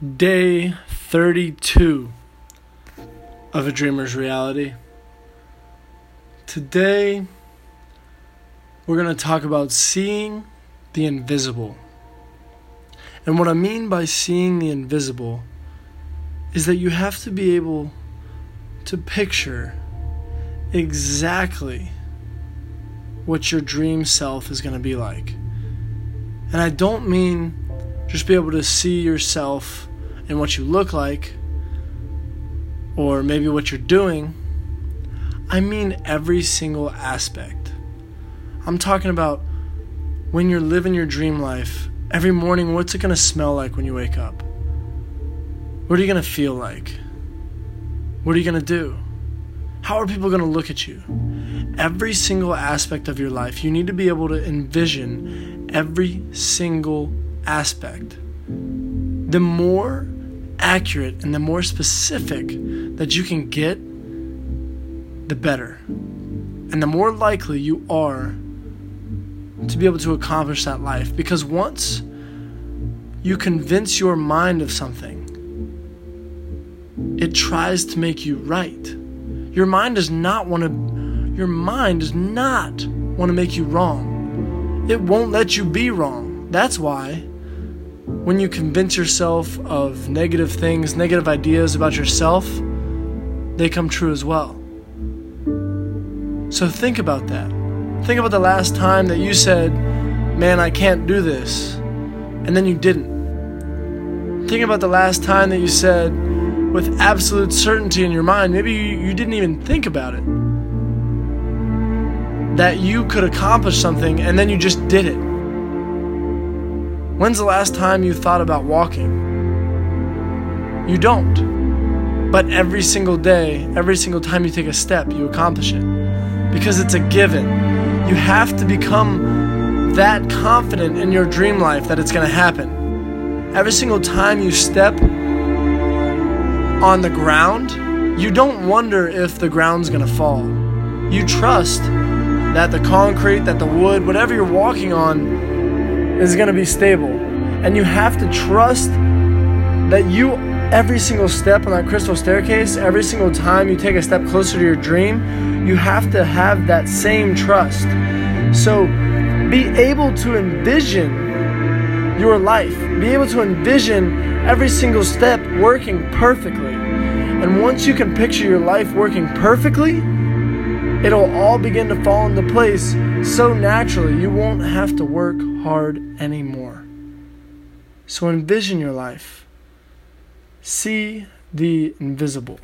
day 32 of A Dreamer's Reality. Today, we're going to talk about seeing the invisible. And what I mean by seeing the invisible is that you have to be able to picture exactly what your dream self is going to be like. And I don't mean just be able to see yourself and what you look like, or maybe what you're doing. I mean every single aspect. I'm talking about when you're living your dream life, every morning, what's it to smell like when you wake up? What are you to feel like? What are you to do? How are people to look at you? Every single aspect of your life, you need to be able to envision every single aspect. The more accurate and the more specific that you can get, the better. And the more likely you are to be able to accomplish that life. Because once you convince your mind of something, it tries to make you right. Your mind does not want to your mind does not want to make you wrong. It won't let you be wrong. That's why when you convince yourself of negative things, negative ideas about yourself, they come true as well. So think about that. Think about the last time that you said, Man, I can't do this, and then you didn't. Think about the last time that you said, with absolute certainty in your mind, maybe you, you didn't even think about it, that you could accomplish something and then you just did it. When's the last time you thought about walking? You don't. But every single day, every single time you take a step, you accomplish it. Because it's a given. You have to become that confident in your dream life that it's going to happen. Every single time you step on the ground, you don't wonder if the ground's going to fall. You trust that the concrete, that the wood, whatever you're walking on is going to be stable. And you have to trust that you, every single step on that crystal staircase, every single time you take a step closer to your dream, you have to have that same trust. So be able to envision your life, be able to envision every single step working perfectly. And once you can picture your life working perfectly, it'll all begin to fall into place so naturally you won't have to work hard anymore. So envision your life. See the invisible.